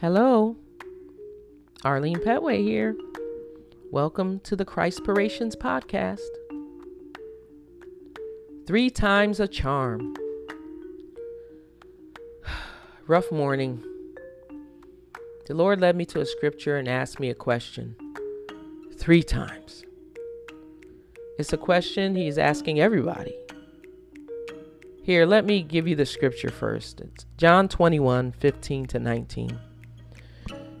Hello, Arlene Petway here. Welcome to the Christpirations podcast. Three times a charm. Rough morning. The Lord led me to a scripture and asked me a question. Three times. It's a question He's asking everybody. Here, let me give you the scripture first. It's John 21 15 to 19.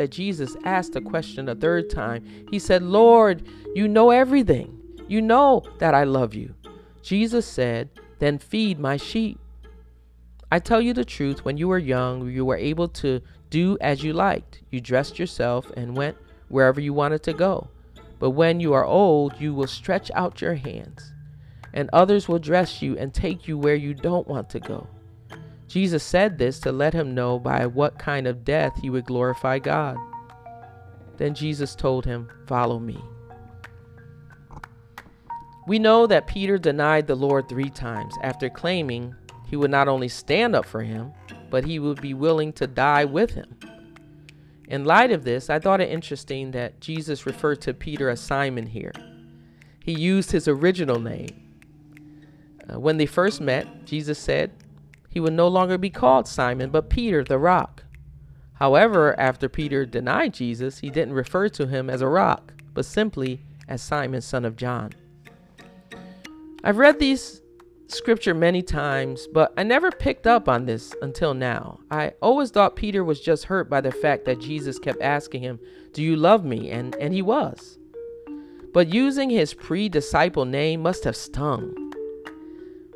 that Jesus asked the question a third time. He said, Lord, you know everything. You know that I love you. Jesus said, Then feed my sheep. I tell you the truth, when you were young, you were able to do as you liked. You dressed yourself and went wherever you wanted to go. But when you are old, you will stretch out your hands, and others will dress you and take you where you don't want to go. Jesus said this to let him know by what kind of death he would glorify God. Then Jesus told him, Follow me. We know that Peter denied the Lord three times after claiming he would not only stand up for him, but he would be willing to die with him. In light of this, I thought it interesting that Jesus referred to Peter as Simon here. He used his original name. Uh, when they first met, Jesus said, he would no longer be called Simon, but Peter the rock. However, after Peter denied Jesus, he didn't refer to him as a rock, but simply as Simon, son of John. I've read these scripture many times, but I never picked up on this until now. I always thought Peter was just hurt by the fact that Jesus kept asking him, Do you love me? And, and he was. But using his pre disciple name must have stung.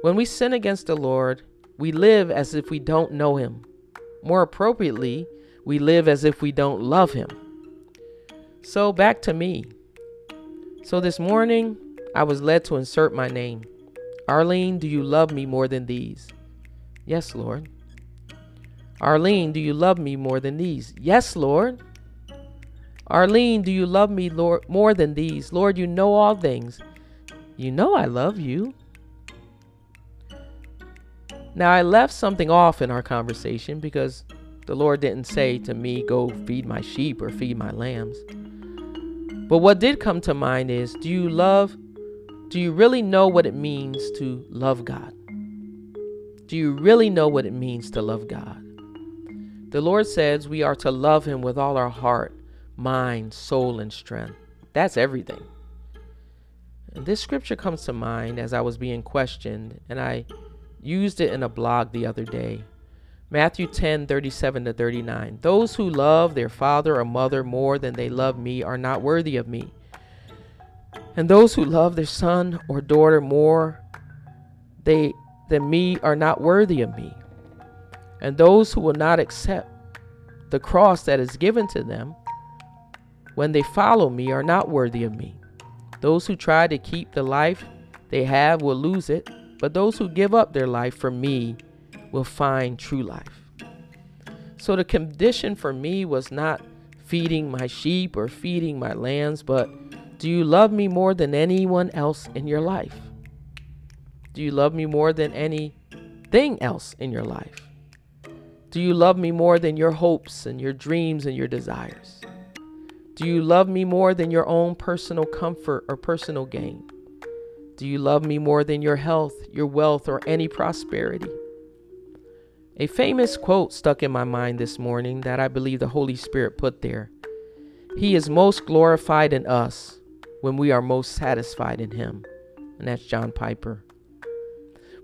When we sin against the Lord, we live as if we don't know him. More appropriately, we live as if we don't love him. So back to me. So this morning, I was led to insert my name. Arlene, do you love me more than these? Yes, Lord. Arlene, do you love me more than these? Yes, Lord. Arlene, do you love me, Lord, more than these? Lord, you know all things. You know I love you. Now, I left something off in our conversation because the Lord didn't say to me, Go feed my sheep or feed my lambs. But what did come to mind is Do you love, do you really know what it means to love God? Do you really know what it means to love God? The Lord says we are to love Him with all our heart, mind, soul, and strength. That's everything. And this scripture comes to mind as I was being questioned, and I used it in a blog the other day. Matthew 10 37 to 39. Those who love their father or mother more than they love me are not worthy of me. And those who love their son or daughter more they than me are not worthy of me. And those who will not accept the cross that is given to them when they follow me are not worthy of me. Those who try to keep the life they have will lose it but those who give up their life for me will find true life. So the condition for me was not feeding my sheep or feeding my lambs, but do you love me more than anyone else in your life? Do you love me more than anything else in your life? Do you love me more than your hopes and your dreams and your desires? Do you love me more than your own personal comfort or personal gain? Do you love me more than your health, your wealth, or any prosperity? A famous quote stuck in my mind this morning that I believe the Holy Spirit put there. He is most glorified in us when we are most satisfied in Him. And that's John Piper.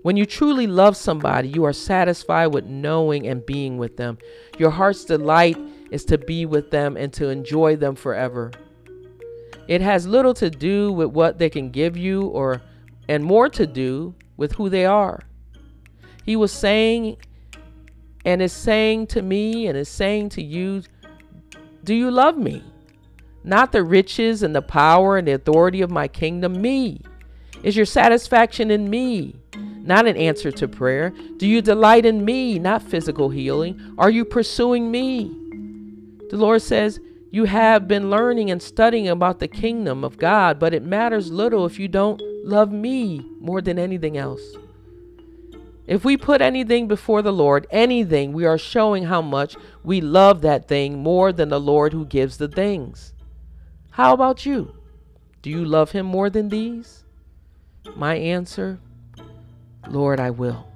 When you truly love somebody, you are satisfied with knowing and being with them. Your heart's delight is to be with them and to enjoy them forever. It has little to do with what they can give you or and more to do with who they are. He was saying and is saying to me and is saying to you, Do you love me? Not the riches and the power and the authority of my kingdom, me. Is your satisfaction in me? Not an answer to prayer. Do you delight in me, not physical healing? Are you pursuing me? The Lord says, You have been learning and studying about the kingdom of God, but it matters little if you don't love me more than anything else. If we put anything before the Lord, anything, we are showing how much we love that thing more than the Lord who gives the things. How about you? Do you love him more than these? My answer, Lord, I will.